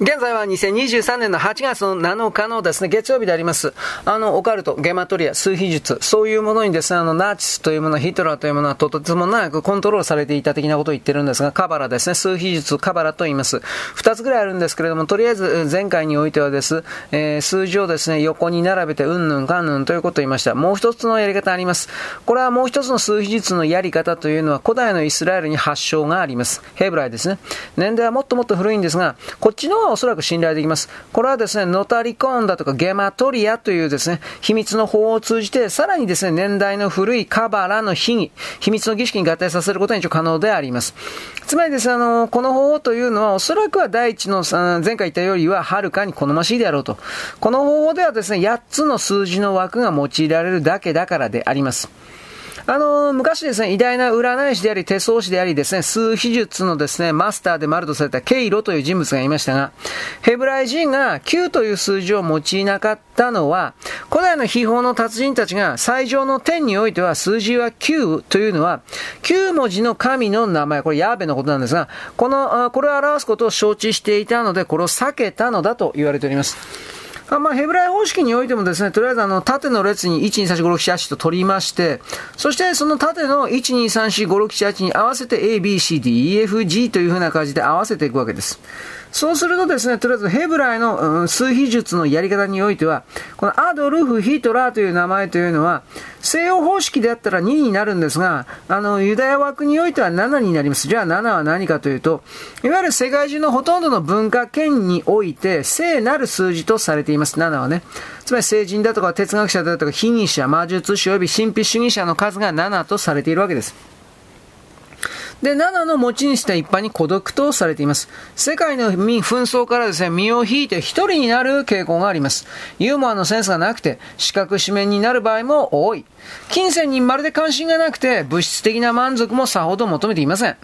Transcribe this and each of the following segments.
現在は2023年の8月の7日のですね、月曜日であります。あの、オカルト、ゲマトリア、数秘術、そういうものにですね、あの、ナチスというもの、ヒトラーというものはとてつもなくコントロールされていた的なことを言ってるんですが、カバラですね、数秘術、カバラと言います。二つぐらいあるんですけれども、とりあえず前回においてはです、えー、数字をですね、横に並べて、うんぬんかんぬんということを言いました。もう一つのやり方あります。これはもう一つの数秘術のやり方というのは、古代のイスラエルに発祥があります。ヘブライですね。年代はもっともっと古いんですが、こっちの方がおそらく信頼できます。これはですね、ノタリコンだとかゲマトリアというですね、秘密の法を通じて、さらにですね、年代の古いカバラの秘儀、秘密の儀式に合体させることに一応可能であります。つまりですね、あの、この方法というのは、おそらくは第一の、前回言ったよりは、はるかに好ましいであろうと。この方法ではですね、8つの数字の枠が用いられるだけだからであります。あの、昔ですね、偉大な占い師であり、手相師でありですね、数秘術のですね、マスターでもあるとされたケイロという人物がいましたが、ヘブライ人が9という数字を用いなかったのは、古代の秘宝の達人たちが最上の天においては数字は9というのは、9文字の神の名前、これヤーベのことなんですが、この、これを表すことを承知していたので、これを避けたのだと言われております。まあ、ヘブライ方式においてもですね、とりあえずあの、縦の列に1、2、3、4、5、6、7、8と取りまして、そしてその縦の1、2、3、4、5、6、7、8に合わせて A、B、C、D、E、F、G というふうな感じで合わせていくわけです。そうするとですね、とりあえずヘブライの、うん、数秘術のやり方においては、このアドルフ・ヒトラーという名前というのは、西洋方式であったら2になるんですが、あの、ユダヤ枠においては7になります。じゃあ7は何かというと、いわゆる世界中のほとんどの文化圏において、聖なる数字とされています。7はね。つまり聖人だとか哲学者だとか、秘技者、魔術師及び神秘主義者の数が7とされているわけです。で、7の持ち主と一般に孤独とされています。世界の紛争からですね、身を引いて一人になる傾向があります。ユーモアのセンスがなくて、四角四面になる場合も多い。金銭にまるで関心がなくて、物質的な満足もさほど求めていません。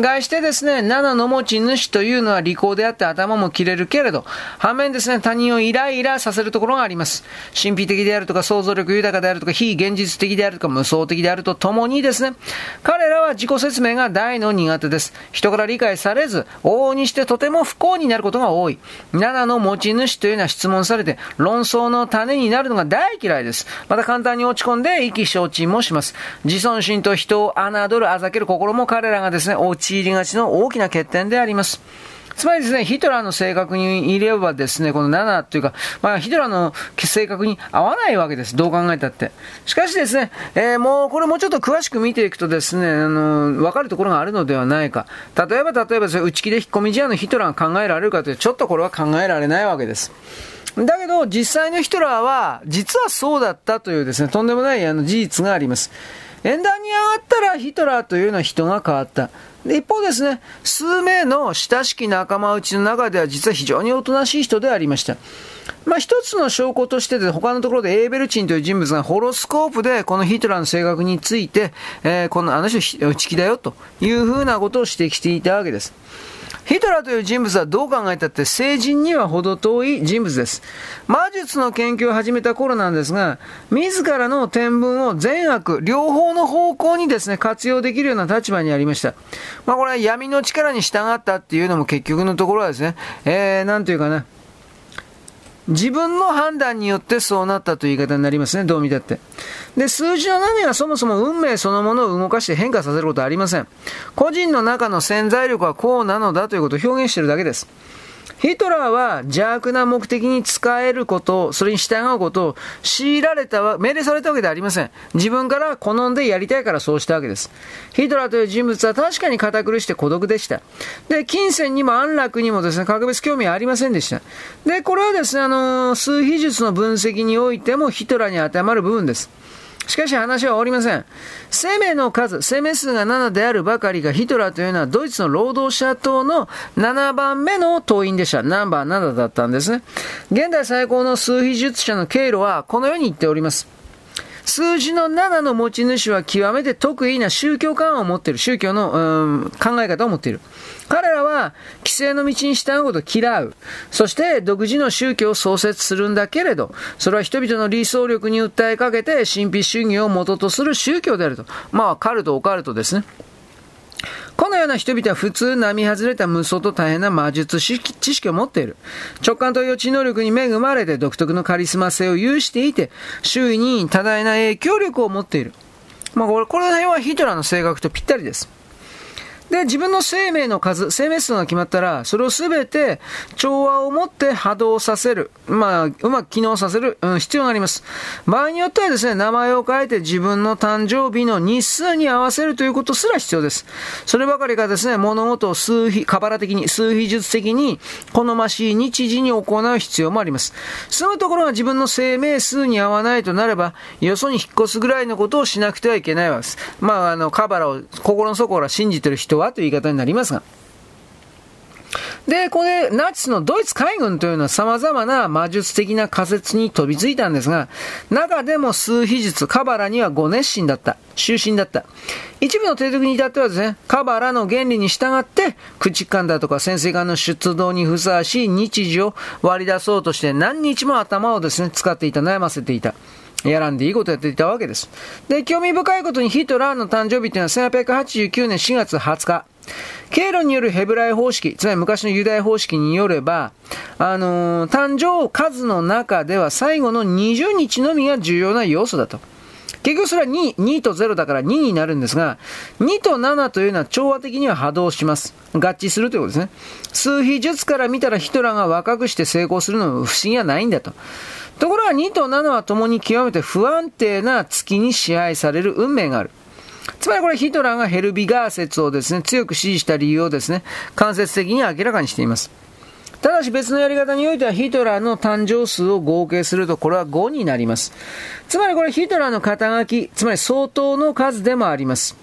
外してですね、7の持ち主というのは利口であって頭も切れるけれど、反面ですね、他人をイライラさせるところがあります。神秘的であるとか想像力豊かであるとか非現実的であるとか無双的であるとともにですね、彼らは自己説明が大の苦手です。人から理解されず、往々にしてとても不幸になることが多い。7の持ち主というのは質問されて、論争の種になるのが大嫌いです。また簡単に落ち込んで意気消沈もします。自尊心と人を侮る、あざける心も彼らがですね、落ち陥りがちの大きな欠点であります。つまりですね、ヒトラーの性格にいればですね、この7というか、まあ、ヒトラーの性格に合わないわけです。どう考えたって。しかしですね、えー、もうこれもうちょっと詳しく見ていくとですね、あの、わかるところがあるのではないか。例えば、例えば、内気で引っ込み思案のヒトラーが考えられるかというと、ちょっとこれは考えられないわけです。だけど、実際のヒトラーは、実はそうだったというですね、とんでもないあの事実があります。演壇に上がったらヒトラーというのは人が変わった。で一方ですね、数名の親しき仲間内の中では実は非常におとなしい人でありました。まあ、一つの証拠としてで、他のところでエーベルチンという人物がホロスコープでこのヒトラーの性格について、えー、このあの人内気だよというふうなことを指摘していたわけです。ヒトラーという人物はどう考えたって成人には程遠い人物です。魔術の研究を始めた頃なんですが、自らの天文を善悪、両方の方向にですね、活用できるような立場にありました。まあこれは闇の力に従ったっていうのも結局のところはですね、えー、なんというかな、自分の判断によってそうなったという言い方になりますね、どう見たって。で、数字の波はそもそも運命そのものを動かして変化させることはありません。個人の中の潜在力はこうなのだということを表現しているだけです。ヒトラーは邪悪な目的に使えること、それに従うことを強いられた、命令されたわけではありません。自分から好んでやりたいからそうしたわけです。ヒトラーという人物は確かに堅苦しくて孤独でした。で、金銭にも安楽にもですね、格別興味はありませんでした。で、これはですね、あの、数秘術の分析においてもヒトラーに当てはまる部分です。しかし話は終わりません。生命の数、生命数が7であるばかりがヒトラーというのはドイツの労働者党の7番目の党員でした。ナンバー7だったんですね。現代最高の数秘術者の経路はこのように言っております。数字の7の持ち主は極めて得意な宗教観を持っている。宗教の、うん、考え方を持っている。彼らは、規制の道に従うことを嫌う。そして、独自の宗教を創設するんだけれど、それは人々の理想力に訴えかけて、神秘主義を元とする宗教であると。まあ、カルト、オカルトですね。このような人々は普通並外れた無双と大変な魔術知識を持っている。直感と予知能力に恵まれて独特のカリスマ性を有していて、周囲に多大な影響力を持っている。まあこれ、この辺はヒトラーの性格とぴったりです。で、自分の生命の数、生命数が決まったら、それをすべて調和を持って波動させる。まあ、うまく機能させる、うん、必要があります。場合によってはですね、名前を変えて自分の誕生日の日数に合わせるということすら必要です。そればかりかですね、物事を数比、カバラ的に、数比術的に、好ましい日時に行う必要もあります。住むところが自分の生命数に合わないとなれば、よそに引っ越すぐらいのことをしなくてはいけないわけです。まあ、あの、カバラを心の底から信じてる人はという言い方になりますが。で、これ、ナチスのドイツ海軍というのは様々な魔術的な仮説に飛びついたんですが、中でも数秘術、カバラにはご熱心だった。終身だった。一部の提督に至ってはですね、カバラの原理に従って、駆逐艦だとか潜水艦の出動にふさわしい日時を割り出そうとして何日も頭をですね、使っていた、悩ませていた。やらんでいいことやっていたわけです。で、興味深いことにヒトラーの誕生日というのは1889年4月20日。経路によるヘブライ方式、つまり昔のユダヤ方式によれば、あのー、誕生数の中では最後の20日のみが重要な要素だと。結局それは2、2と0だから2になるんですが、2と7というのは調和的には波動します。合致するということですね。数比術から見たらヒトラーが若くして成功するのも不思議はないんだと。ところが2と7は共に極めて不安定な月に支配される運命がある。つまりこれヒトラーがヘルビガー説をですね、強く支持した理由をですね、間接的に明らかにしています。ただし別のやり方においてはヒトラーの誕生数を合計するとこれは5になります。つまりこれヒトラーの肩書き、つまり相当の数でもあります。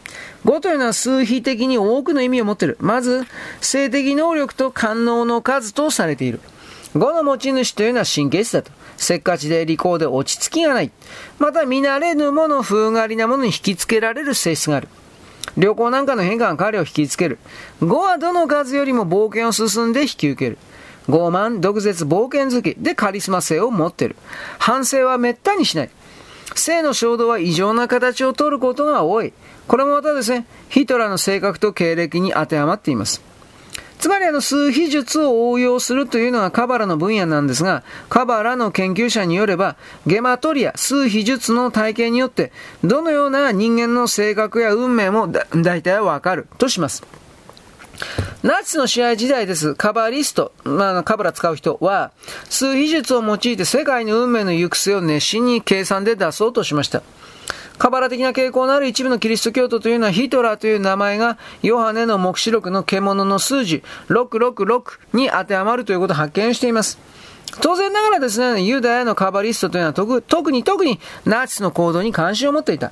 5というのは数比的に多くの意味を持っている。まず、性的能力と官能の数とされている。5の持ち主というのは神経質だと。せっかちで利口で落ち着きがない。また見慣れぬもの、風変わりなものに引きつけられる性質がある。旅行なんかの変化が彼を引きつける。5はどの数よりも冒険を進んで引き受ける。傲慢、毒舌、冒険好きでカリスマ性を持ってる。反省は滅多にしない。性の衝動は異常な形をとることが多い。これもまたですね、ヒトラーの性格と経歴に当てはまっています。つまりあの数秘術を応用するというのがカバラの分野なんですが、カバラの研究者によれば、ゲマトリア、数秘術の体系によって、どのような人間の性格や運命もだ大体わかるとします。ナチスの試合時代です。カバリスト、まあ、カバラ使う人は、数秘術を用いて世界の運命の行く末を熱心に計算で出そうとしました。カバラ的な傾向のある一部のキリスト教徒というのはヒトラーという名前がヨハネの黙示録の獣の数字666に当てはまるということを発見しています。当然ながらですね、ユダヤのカバリストというのは特に特にナチスの行動に関心を持っていた。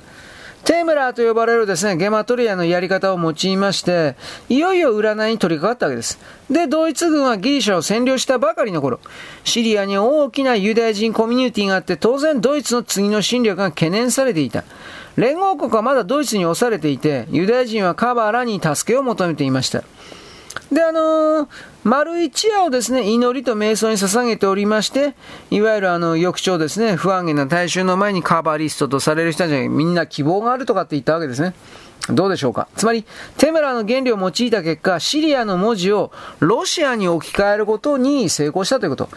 テームラーと呼ばれるですね、ゲマトリアのやり方を用いまして、いよいよ占いに取り掛かったわけです。で、ドイツ軍はギリシャを占領したばかりの頃、シリアに大きなユダヤ人コミュニティがあって、当然ドイツの次の侵略が懸念されていた。連合国はまだドイツに押されていて、ユダヤ人はカバーラに助けを求めていました。で、あのー、丸一夜をですね、祈りと瞑想に捧げておりまして、いわゆるあの、翌朝ですね、不安げな大衆の前にカバリストとされる人たちがみんな希望があるとかって言ったわけですね。どうでしょうかつまり、テメラの原理を用いた結果、シリアの文字をロシアに置き換えることに成功したということ。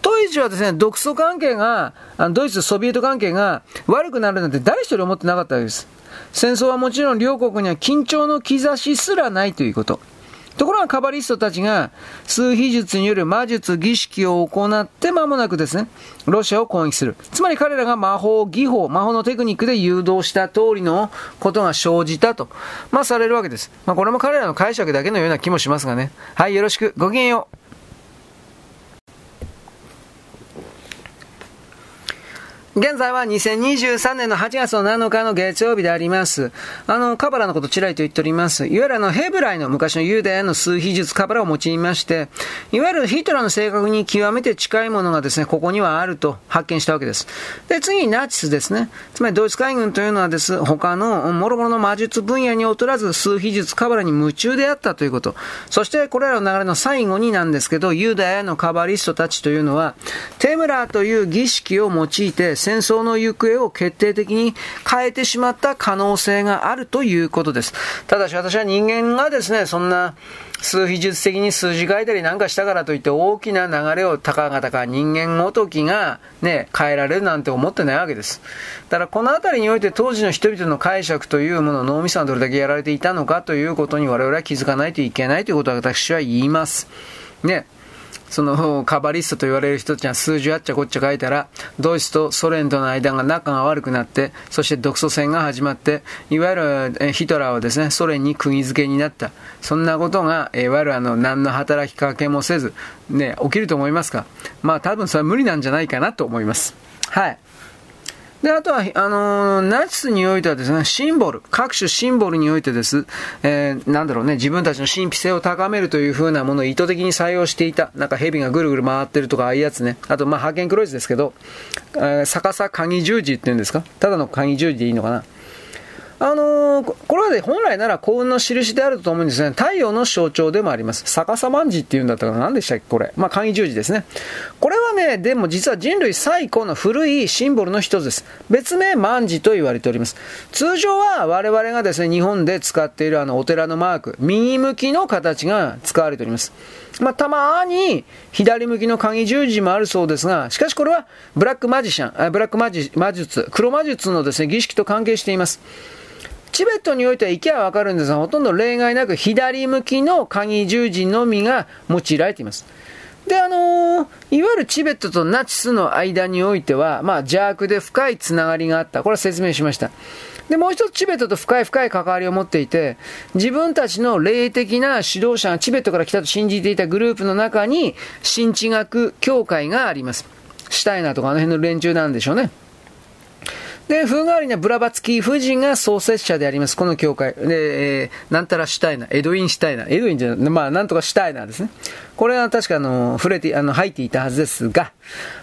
当時はですね、独ソ関係が、あのドイツ、ソビエト関係が悪くなるなんて誰一人思ってなかったわけです。戦争はもちろん両国には緊張の兆しすらないということ。ところがカバリストたちが数秘術による魔術儀式を行って間もなくですね、ロシアを攻撃する。つまり彼らが魔法、技法、魔法のテクニックで誘導した通りのことが生じたと、まあされるわけです。まあこれも彼らの解釈だけのような気もしますがね。はい、よろしく。ごきげんよう。現在は2023年の8月の7日の月曜日であります。あの、カバラのことちらりと言っております。いわゆるあの、ヘブライの昔のユダヤの数秘術カバラを用いまして、いわゆるヒトラーの性格に極めて近いものがですね、ここにはあると発見したわけです。で、次にナチスですね。つまりドイツ海軍というのはです、他の諸々の魔術分野に劣らず数秘術カバラに夢中であったということ。そしてこれらの流れの最後になんですけど、ユダヤのカバリストたちというのは、テムラーという儀式を用いて戦争の行方を決定的に変えてしまった可能性があるということです。ただし私は人間がですね、そんな数秘術的に数字書いたりなんかしたからといって大きな流れをたかがたか人間ごときがね、変えられるなんて思ってないわけです。だからこのあたりにおいて当時の人々の解釈というものを、脳みそがどれだけやられていたのかということに我々は気づかないといけないということは私は言います。ね。そのカバリストと言われる人たちが数字あっちゃこっちゃ書いたら、ドイツとソ連との間が仲が悪くなって、そして独ソ戦が始まって、いわゆるヒトラーはですね、ソ連に釘付けになった。そんなことが、いわゆるあの、何の働きかけもせず、ね、起きると思いますか？まあ多分それは無理なんじゃないかなと思います。はい。で、あとは、あのー、ナチスにおいてはですね、シンボル、各種シンボルにおいてです、えー、なんだろうね、自分たちの神秘性を高めるという風なものを意図的に採用していた。なんか蛇がぐるぐる回ってるとか、ああいうやつね。あと、まあ、派遣クロイズですけど、えー、逆さ鍵十字っていうんですか？ただの鍵十字でいいのかな？あのー、これはね、本来なら幸運の印であると思うんですね。太陽の象徴でもあります。逆さまんじっていうんだったかな何でしたっけこれ。まあ、簡易十字ですね。これはね、でも実は人類最古の古いシンボルの一つです。別名万字と言われております。通常は我々がですね、日本で使っているあのお寺のマーク、右向きの形が使われております。まあ、たまに左向きの鍵十字もあるそうですが、しかしこれはブラックマジシャン、ブラックマジ魔術、黒魔術のですね、儀式と関係しています。チベットにおいては行きゃわかるんですが、ほとんど例外なく左向きの鍵十字のみが用いられています。で、あのー、いわゆるチベットとナチスの間においては、まあ邪悪で深いつながりがあった。これは説明しました。で、もう一つチベットと深い深い関わりを持っていて、自分たちの霊的な指導者がチベットから来たと信じていたグループの中に、新地学協会があります。シュタイナーとかあの辺の連中なんでしょうね。で、風変わりなブラバツキー夫人が創設者であります、この教会。で、えー、なんたらシュタイナー、エドウィン・シュタイナー、エドウィンじゃない、まあ、なんとかシュタイナーですね。これは確かあの、触れて、あの、入っていたはずですが、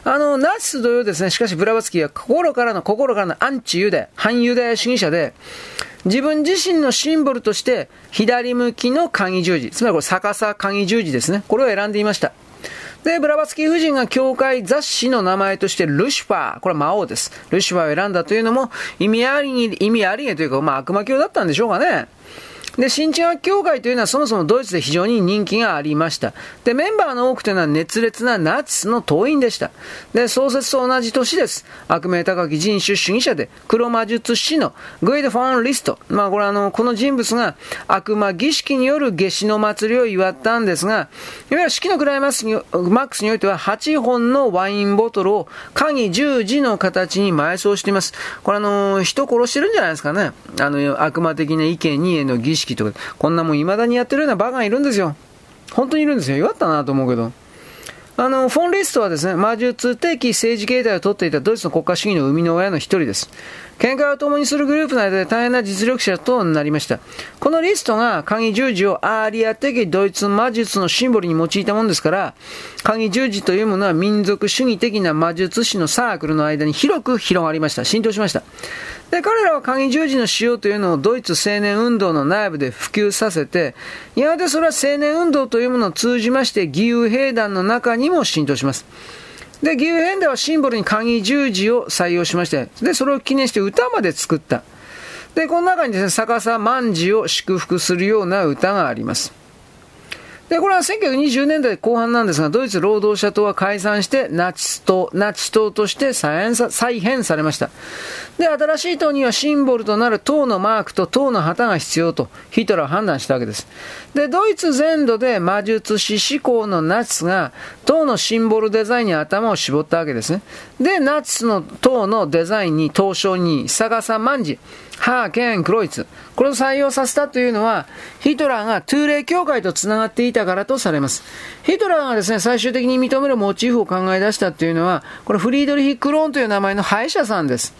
あの、ナチス同様ですね、しかしブラバツキーは心からの、心からのアンチユダヤ、反ユダヤ主義者で、自分自身のシンボルとして、左向きの鍵十字、つまりこれ逆さ鍵十字ですね。これを選んでいました。で、ブラバツキー夫人が教会雑誌の名前としてルシファー、これは魔王です。ルシファーを選んだというのも意味ありに、意味ありげというか、まあ悪魔教だったんでしょうかね。で、新地学協会というのはそもそもドイツで非常に人気がありました。で、メンバーの多くというのは熱烈なナチスの党員でした。で、創設と同じ年です。悪名高き人種主義者で、黒魔術師のグイド・フォン・リスト。まあ、これあの、この人物が悪魔儀式による夏至の祭りを祝ったんですが、いわゆる式のクライマックスにマックスにおいては8本のワインボトルを鍵十字の形に埋葬しています。これあの、人殺してるんじゃないですかね。あの、悪魔的な意見にへの儀式とか、こんなもん未だにやってるようなバカがいるんですよ。本当にいるんですよ。弱ったなと思うけど。あの、フォン・リストはですね、魔術的政治形態をとっていたドイツの国家主義の生みの親の一人です。見解を共にするグループの間で大変な実力者となりました。このリストが鍵十字をアーリア的ドイツ魔術のシンボルに用いたものですから、鍵十字というものは民族主義的な魔術師のサークルの間に広く広がりました。浸透しました。で、彼らは鍵十字の使用というのをドイツ青年運動の内部で普及させて、やがてそれは青年運動というものを通じまして義勇兵団の中にも浸透します。で、義勇兵ではシンボルに鍵十字を採用しまして、で、それを記念して歌まで作った。で、この中にですね、逆さ万事を祝福するような歌があります。で、これは1920年代後半なんですが、ドイツ労働者党は解散して、ナチス党、ナチ党として再編されました。で、新しい党にはシンボルとなる党のマークと党の旗が必要と、ヒトラーは判断したわけです。で、ドイツ全土で魔術師志向のナチスが、党のシンボルデザインに頭を絞ったわけですね。で、ナチスの党のデザインに、東証に、逆さ万事、ハーケン・クロイツ。これを採用させたというのは、ヒトラーがトゥーレイ教会と繋がっていたからとされます。ヒトラーがですね、最終的に認めるモチーフを考え出したというのは、これフリードリヒ・クローンという名前の歯医者さんです。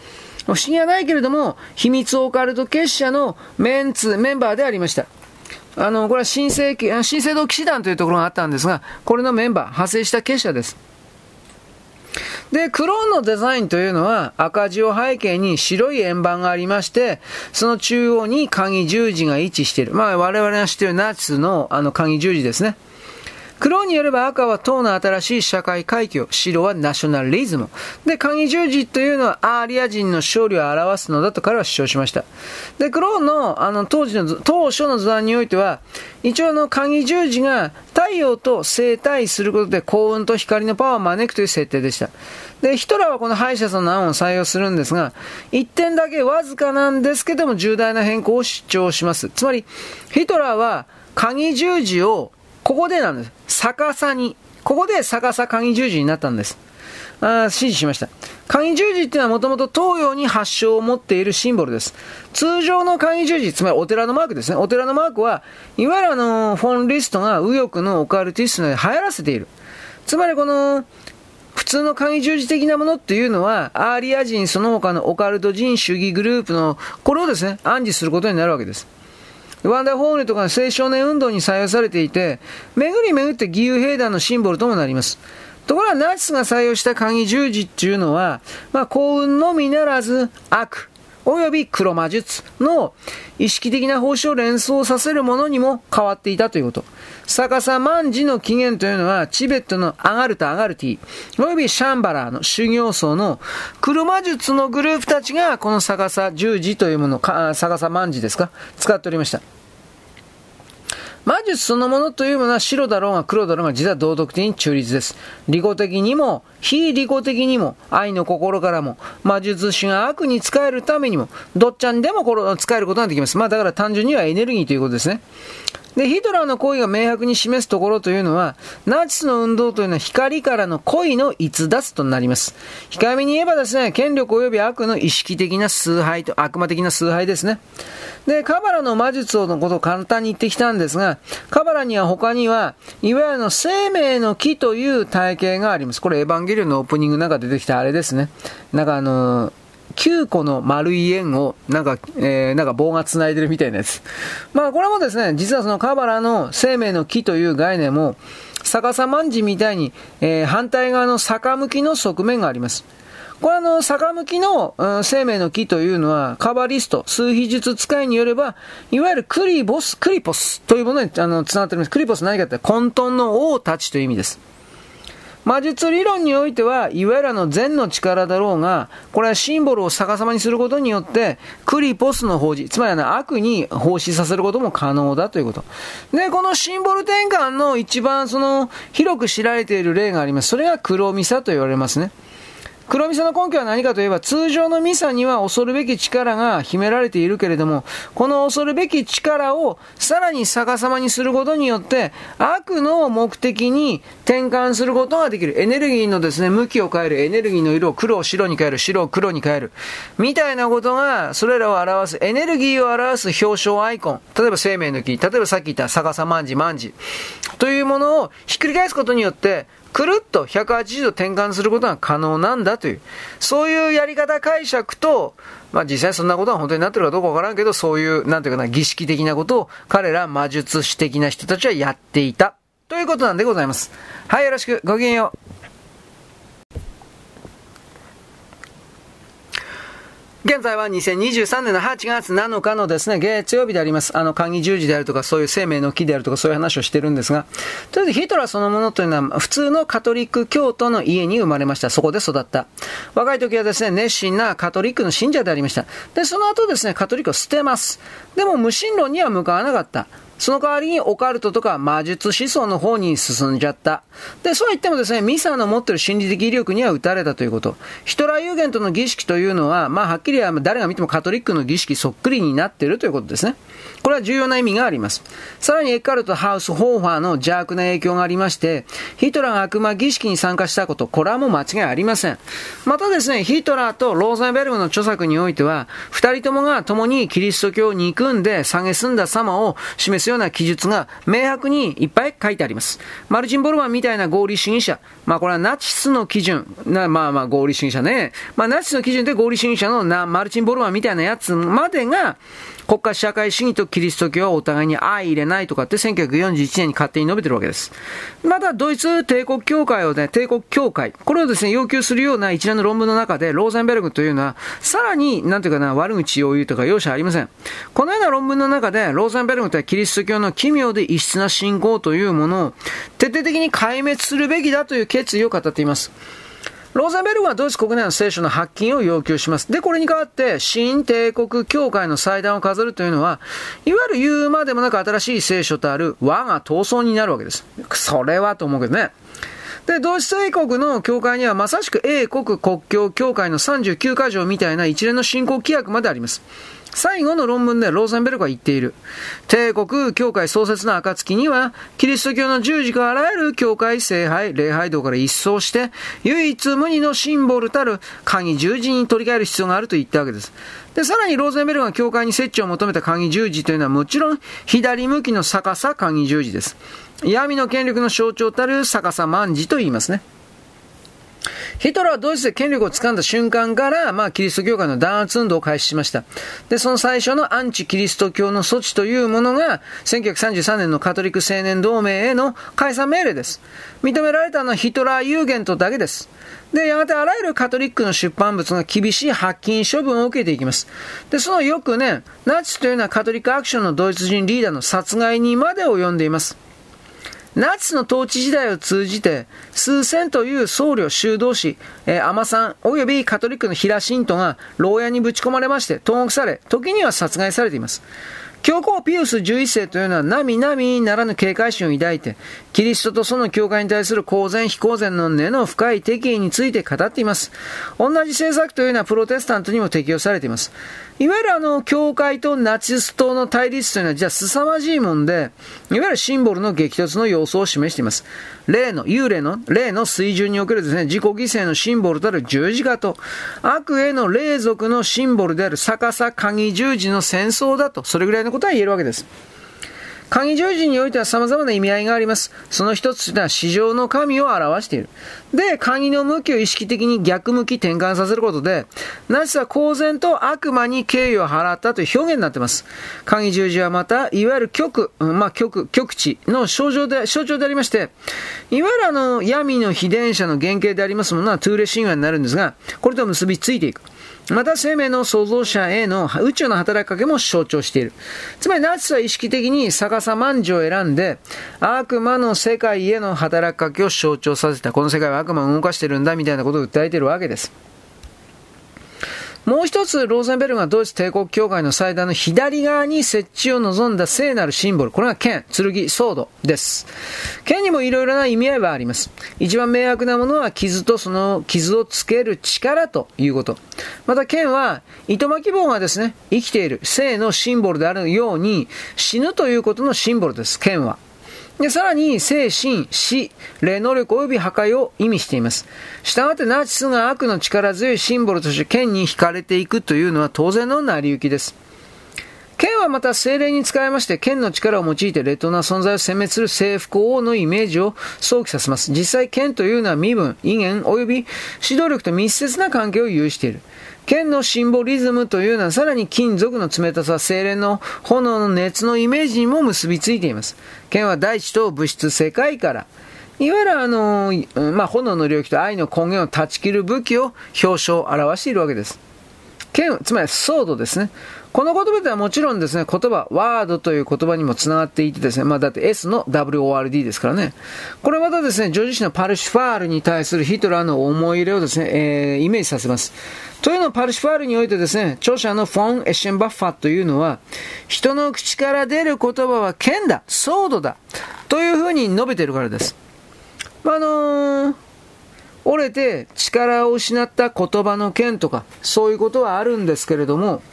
不思議はないけれども、秘密オカルト結社のメンツ、メンバーでありました。あの、これは新生、新生堂騎士団というところがあったんですが、これのメンバー、派生した結社です。で、クローンのデザインというのは赤字を背景に白い円盤がありまして、その中央に鍵十字が位置している。まあ我々が知っているナチスのあの鍵十字ですね。黒によれば赤は党の新しい社会階級、白はナショナリズム。で、鍵十字というのはアーリア人の勝利を表すのだと彼は主張しました。で、黒の、あの、当時の、当初の図案においては、一応の鍵十字が太陽と生体することで幸運と光のパワーを招くという設定でした。で、ヒトラーはこの歯医者さんの案を採用するんですが、一点だけわずかなんですけども重大な変更を主張します。つまり、ヒトラーは鍵十字をここでなんです。逆さに。ここで逆さ鍵十字になったんです。あ指示しました。鍵十字っていうのはもともと東洋に発祥を持っているシンボルです。通常の鍵十字、つまりお寺のマークですね。お寺のマークは、いわゆるあの、フォンリストが右翼のオカルティストで流行らせている。つまりこの、普通の鍵十字的なものっていうのは、アーリア人その他のオカルト人主義グループの、これをですね、暗示することになるわけです。ワンダーホールとか青少年運動に採用されていて、巡り巡って義勇兵団のシンボルともなります。ところがナチスが採用した鍵十字っていうのは、まあ幸運のみならず悪、および黒魔術の意識的な奉仕を連想させるものにも変わっていたということ。逆さ万事の起源というのは、チベットのアガルタ・アガルティ、及びシャンバラーの修行僧の黒魔術のグループたちが、この逆さ十字というもの、逆さ万事ですか？使っておりました。魔術そのものというものは白だろうが黒だろうが実は道徳的に中立です。利己的にも、非利己的にも、愛の心からも、魔術師が悪に使えるためにも、どっちゃんでも使えることができます。まあだから単純にはエネルギーということですね。で、ヒトラーの行為が明白に示すところというのは、ナチスの運動というのは光からの恋の逸脱となります。控えめに言えばですね、権力及び悪の意識的な崇拝と、悪魔的な崇拝ですね。で、カバラの魔術のことを簡単に言ってきたんですが、カバラには他には、いわゆる生命の木という体系があります。これエヴァンゲリオンのオープニングなんか出てきたあれですね。なんかあのー9個の丸い円を、なんか、えー、なんか棒が繋いでるみたいなやつ。まあこれもですね、実はそのカバラの生命の木という概念も、逆さまんじみたいに、えー、反対側の逆向きの側面があります。これあの、逆向きの、うん、生命の木というのは、カバリスト、数秘術使いによれば、いわゆるクリボス、クリポスというものに、あの、繋がっております。クリポス何かって混沌の王たちという意味です。魔術理論においては、いわゆるの善の力だろうが、これはシンボルを逆さまにすることによって、クリポスの法事、つまりあの悪に奉仕させることも可能だということ。で、このシンボル転換の一番その広く知られている例があります。それが黒ミサと言われますね。黒ミサの根拠は何かといえば、通常のミサには恐るべき力が秘められているけれども、この恐るべき力をさらに逆さまにすることによって、悪の目的に転換することができる。エネルギーのですね、向きを変える。エネルギーの色を黒を白に変える。白を黒に変える。みたいなことが、それらを表す、エネルギーを表す表彰アイコン。例えば生命の木。例えばさっき言った逆さまんじまんじ。というものをひっくり返すことによって、くるっと180度転換することが可能なんだという、そういうやり方解釈と、まあ実際そんなことは本当になってるかどうかわからんけど、そういう、なんていうかな、儀式的なことを彼ら魔術師的な人たちはやっていた。ということなんでございます。はい、よろしく。ごきげんよう。現在は2023年の8月7日のですね、月曜日であります。あの、鍵十字であるとか、そういう生命の木であるとか、そういう話をしてるんですが、とりあえずヒトラーそのものというのは、普通のカトリック教徒の家に生まれました。そこで育った。若い時はですね、熱心なカトリックの信者でありました。で、その後ですね、カトリックを捨てます。でも、無神論には向かわなかった。その代わりにオカルトとか魔術思想の方に進んじゃった。で、そう言ってもですね、ミサの持ってる心理的威力には打たれたということ。ヒトラー有限との儀式というのは、まあはっきりは誰が見てもカトリックの儀式そっくりになっているということですね。これは重要な意味があります。さらにエッカルト・ハウス・ホーファーの邪悪な影響がありまして、ヒトラーが悪魔儀式に参加したこと、これはもう間違いありません。またですね、ヒトラーとローザンベルグの著作においては、二人ともが共にキリスト教を憎んで蔑んだ様を示すような記述が明白にいっぱい書いてあります。マルチン・ボルマンみたいな合理主義者、まあこれはナチスの基準、なまあまあ合理主義者ね、まあナチスの基準で合理主義者のなマルチン・ボルマンみたいなやつまでが、国家社会主義とキリスト教はお互いに相入れないとかって1941年に勝手に述べてるわけです。また、ドイツ帝国協会をね、帝国協会、これをですね、要求するような一連の論文の中で、ローゼンベルグというのは、さらに、なんていうかな、悪口を言うとか容赦ありません。このような論文の中で、ローゼンベルグとはキリストスト教の奇妙で異質な信仰というものを徹底的に壊滅するべきだという決意を語っています。ローゼンベルグはドイツ国内の聖書の発禁を要求します。で、これに代わって、新帝国教会の祭壇を飾るというのは、いわゆる言うまでもなく新しい聖書とある和が闘争になるわけです。それはと思うけどね。で、ドイツ帝国の教会にはまさしく英国国教教会の39箇条みたいな一連の信仰規約まであります。最後の論文でローゼンベルクは言っている。帝国教会創設の暁には、キリスト教の十字架あらゆる教会聖拝、礼拝堂から一掃して、唯一無二のシンボルたる鍵十字に取り替える必要があると言ったわけです。で、さらにローゼンベルクが教会に設置を求めた鍵十字というのはもちろん左向きの逆さ鍵十字です。闇の権力の象徴たる逆さ万字と言いますね。ヒトラーはドイツで権力を掴んだ瞬間から、まあ、キリスト教会の弾圧運動を開始しました。で、その最初のアンチキリスト教の措置というものが、1933年のカトリック青年同盟への解散命令です。認められたのはヒトラー有限とだけです。で、やがてあらゆるカトリックの出版物が厳しい発禁処分を受けていきます。で、そのよくね、ナチスというのはカトリックアクションのドイツ人リーダーの殺害にまで及んでいます。ナチスの統治時代を通じて、数千という僧侶修道士、えー、アマさん、及びカトリックのヒラシントが牢屋にぶち込まれまして、投獄され、時には殺害されています。教皇ピウス11世というのは、並々ならぬ警戒心を抱いて、キリストとその教会に対する公然非公然の根の深い敵意について語っています。同じ政策というのはプロテスタントにも適用されています。いわゆるあの、教会とナチス党の対立というのは、じゃあ凄まじいもんで、いわゆるシンボルの激突の様相を示しています。例の、幽霊の、霊の水準におけるですね、自己犠牲のシンボルたる十字架と、悪への霊族のシンボルである逆さ鍵十字の戦争だと、それぐらいのことは言えるわけです。鍵十字においては様々な意味合いがあります。その一つというのは市場の神を表している。で、鍵の向きを意識的に逆向き転換させることで、ナチスは公然と悪魔に敬意を払ったという表現になっています。鍵十字はまた、いわゆる極、まあ、極、極地の象徴で、象徴でありまして、いわゆるあの、闇の秘伝者の原型でありますものはトゥーレ神話になるんですが、これと結びついていく。また生命の創造者への宇宙の働きかけも象徴している。つまりナチスは意識的に逆さ万事を選んで、悪魔の世界への働きかけを象徴させた。この世界は悪魔を動かしてるんだみたいなことを訴えているわけです。もう一つ、ローゼンベルグがドイツ帝国教会の祭壇の左側に設置を望んだ聖なるシンボル。これが剣、剣、ソードです。剣にもいろいろな意味合いはあります。一番迷惑なものは傷とその傷をつける力ということ。また剣は、糸巻き棒がですね、生きている生のシンボルであるように、死ぬということのシンボルです、剣は。で、さらに、精神、死、霊能力及び破壊を意味しています。従ってナチスが悪の力強いシンボルとして剣に惹かれていくというのは当然の成り行きです。剣はまた精霊に使いまして、剣の力を用いて劣等な存在を殲滅する征服王のイメージを想起させます。実際剣というのは身分、威厳及び指導力と密接な関係を有している。剣のシンボリズムというのはさらに金属の冷たさ、精霊の炎の熱のイメージにも結びついています。剣は大地と物質世界から、いわゆるあの、まあ、炎の領域と愛の根源を断ち切る武器を表彰、表しているわけです。剣、つまりソードですね。この言葉ではもちろんですね、言葉、ワードという言葉にも繋がっていてですね、まあだって S の WORD ですからね。これまたですね、ジョージ氏のパルシファールに対するヒトラーの思い入れをですね、えー、イメージさせます。というのはパルシファールにおいてですね、著者のフォン・エッシェンバッファというのは、人の口から出る言葉は剣だ、ソードだ、というふうに述べているからです。まあ、あのー折れて力を失った言葉の剣とか、そういうことはあるんですけれども、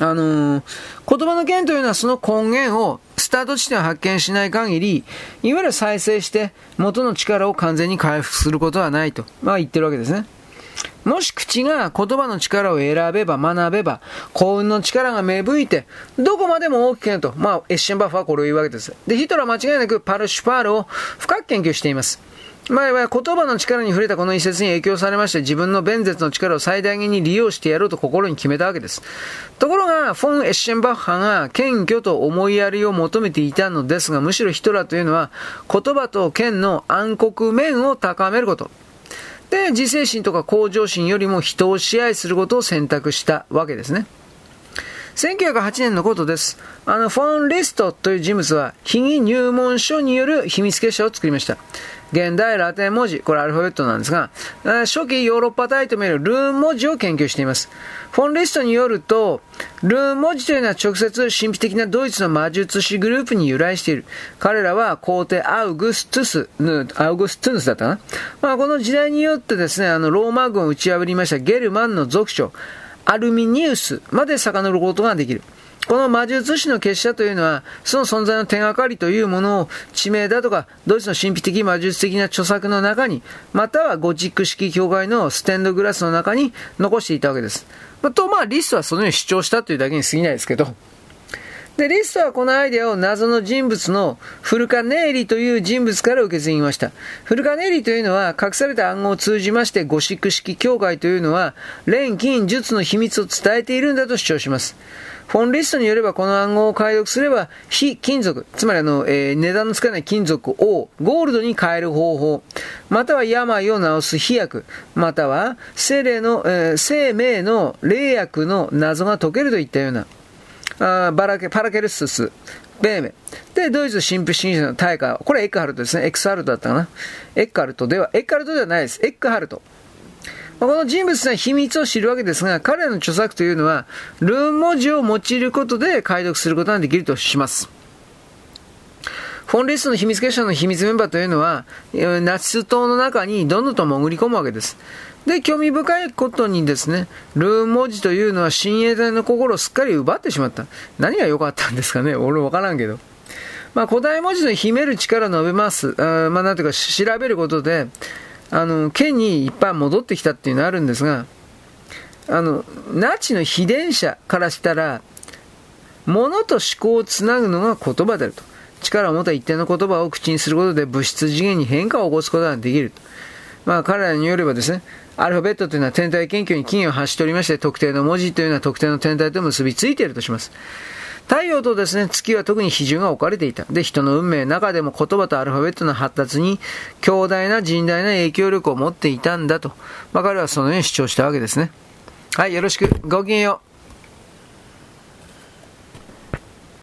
あのー、言葉の件というのはその根源をスタート地点を発見しない限り、いわゆる再生して元の力を完全に回復することはないと、まあ言ってるわけですね。もし口が言葉の力を選べば学べば、幸運の力が芽吹いて、どこまでも大きくなると、まあ、エッシェンバッファはこれを言うわけです。で、ヒトラーは間違いなくパルシュパールを深く研究しています。前は言葉の力に触れたこの一節に影響されまして自分の弁舌の力を最大限に利用してやろうと心に決めたわけです。ところが、フォン・エッシェンバッハが謙虚と思いやりを求めていたのですが、むしろヒトラーというのは言葉と剣の暗黒面を高めること。で、自制心とか向上心よりも人を支配することを選択したわけですね。1908年のことです。あの、フォン・リストという人物は、秘技入門書による秘密結社を作りました。現代ラテン文字、これアルファベットなんですが、初期ヨーロッパ体と見えるルーン文字を研究しています。フォン・リストによると、ルーン文字というのは直接神秘的なドイツの魔術師グループに由来している。彼らは皇帝アウグストゥス、アウグストゥヌスだったかな。まあ、この時代によってですね、あの、ローマ軍を打ち破りましたゲルマンの族長、アルミニウスまで遡ることができる。この魔術師の結社というのは、その存在の手がかりというものを、地名だとか、ドイツの神秘的魔術的な著作の中に、またはゴチック式教会のステンドグラスの中に残していたわけです。と、まあ、リストはそのように主張したというだけに過ぎないですけど、で、リストはこのアイデアを謎の人物のフルカネーリという人物から受け継ぎました。フルカネーリというのは隠された暗号を通じましてゴシック式教会というのは錬金術の秘密を伝えているんだと主張します。フォンリストによればこの暗号を解読すれば非金属、つまりあの、えー、値段のつかない金属をゴールドに変える方法、または病を治す飛薬、または生霊の、えー、生命の霊薬の謎が解けるといったようなあバラケパラケルスス、ベーメ。で、ドイツ神父主義者の大会。これエックハルトですね。エクスハルトだったかな。エックハルトでは、エックハルトではないです。エックハルト。この人物の秘密を知るわけですが、彼らの著作というのは、ルーン文字を用いることで解読することができるとします。フォン・リストの秘密結社の秘密メンバーというのは、ナチス党の中にどんどんと潜り込むわけです。で、興味深いことにですね、ルーン文字というのは親衛隊の心をすっかり奪ってしまった。何が良かったんですかね？俺わからんけど。まあ、古代文字の秘める力を述べます。あまあ、なんていうか、調べることで、あの、剣にいっぱい戻ってきたっていうのはあるんですが、あの、ナチの秘伝者からしたら、物と思考をつなぐのが言葉であると。力を持った一定の言葉を口にすることで物質次元に変化を起こすことができると。まあ彼らによればですね、アルファベットというのは天体研究に金を発しておりまして、特定の文字というのは特定の天体と結びついているとします。太陽とですね、月は特に比重が置かれていた。で、人の運命の中でも言葉とアルファベットの発達に強大な甚大な影響力を持っていたんだと。まあ彼はそのように主張したわけですね。はい、よろしく。ごきげんよう。